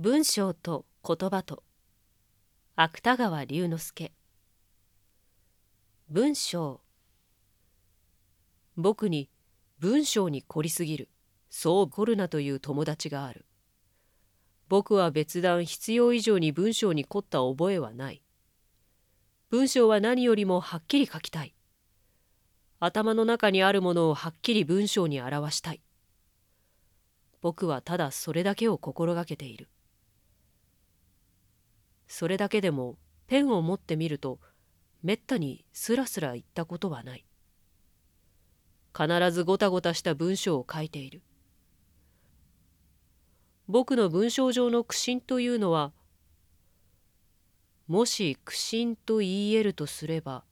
文章と言葉と。芥川龍之介。文章。僕に文章に凝りすぎる。そう凝るなという友達がある。僕は別段必要以上に文章に凝った覚えはない。文章は何よりもはっきり書きたい。頭の中にあるものをはっきり文章に表したい。僕はただそれだけを心がけている。それだけでもペンを持ってみるとめったにスラスラ言ったことはない。必ずごたごたした文章を書いている。僕の文章上の苦心というのはもし苦心と言い得るとすれば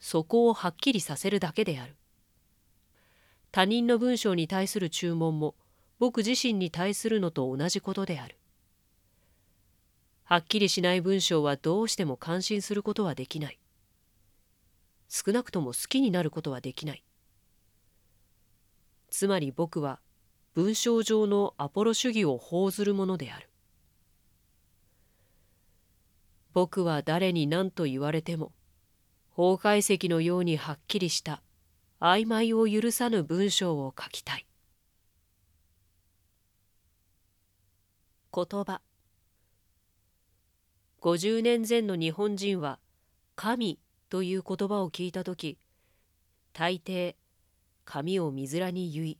そこをはっきりさせるだけである。他人の文章に対する注文も僕自身に対するのと同じことである。はっきりしない文章はどうしても感心することはできない。少なくとも好きになることはできない。つまり僕は文章上のアポロ主義を報ずるものである。僕は誰に何と言われても法解石のようにはっきりした曖昧を許さぬ文章を書きたい。言葉。50年前の日本人は「神」という言葉を聞いた時大抵髪を水らに結い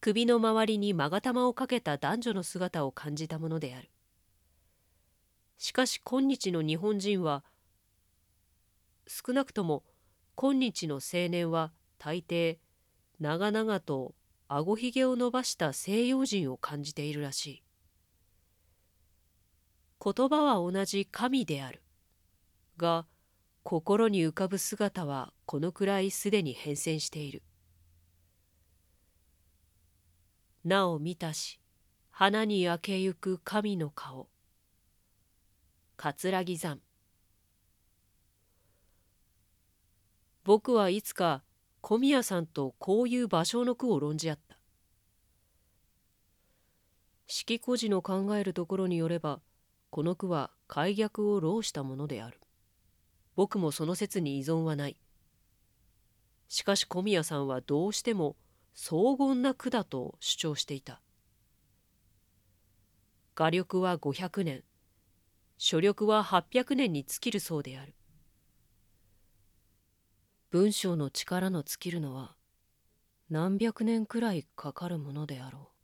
首の周りに勾玉をかけた男女の姿を感じたものである。しかし今日の日本人は少なくとも今日の青年は大抵長々とあごひげを伸ばした西洋人を感じているらしい。言葉は同じ神である。が、心に浮かぶ姿はこのくらいすでに変遷している。なお見たし、花に焼けゆく神の顔。桂木山。僕はいつか小宮さんとこういう芭蕉の句を論じ合った。四季孤児の考えるところによれば、この句は改逆を浪したものである。僕もその説に依存はない。しかし小宮さんはどうしても荘厳な句だと主張していた。画力は500年、書力は800年に尽きるそうである。文章の力の尽きるのは何百年くらいかかるものであろう。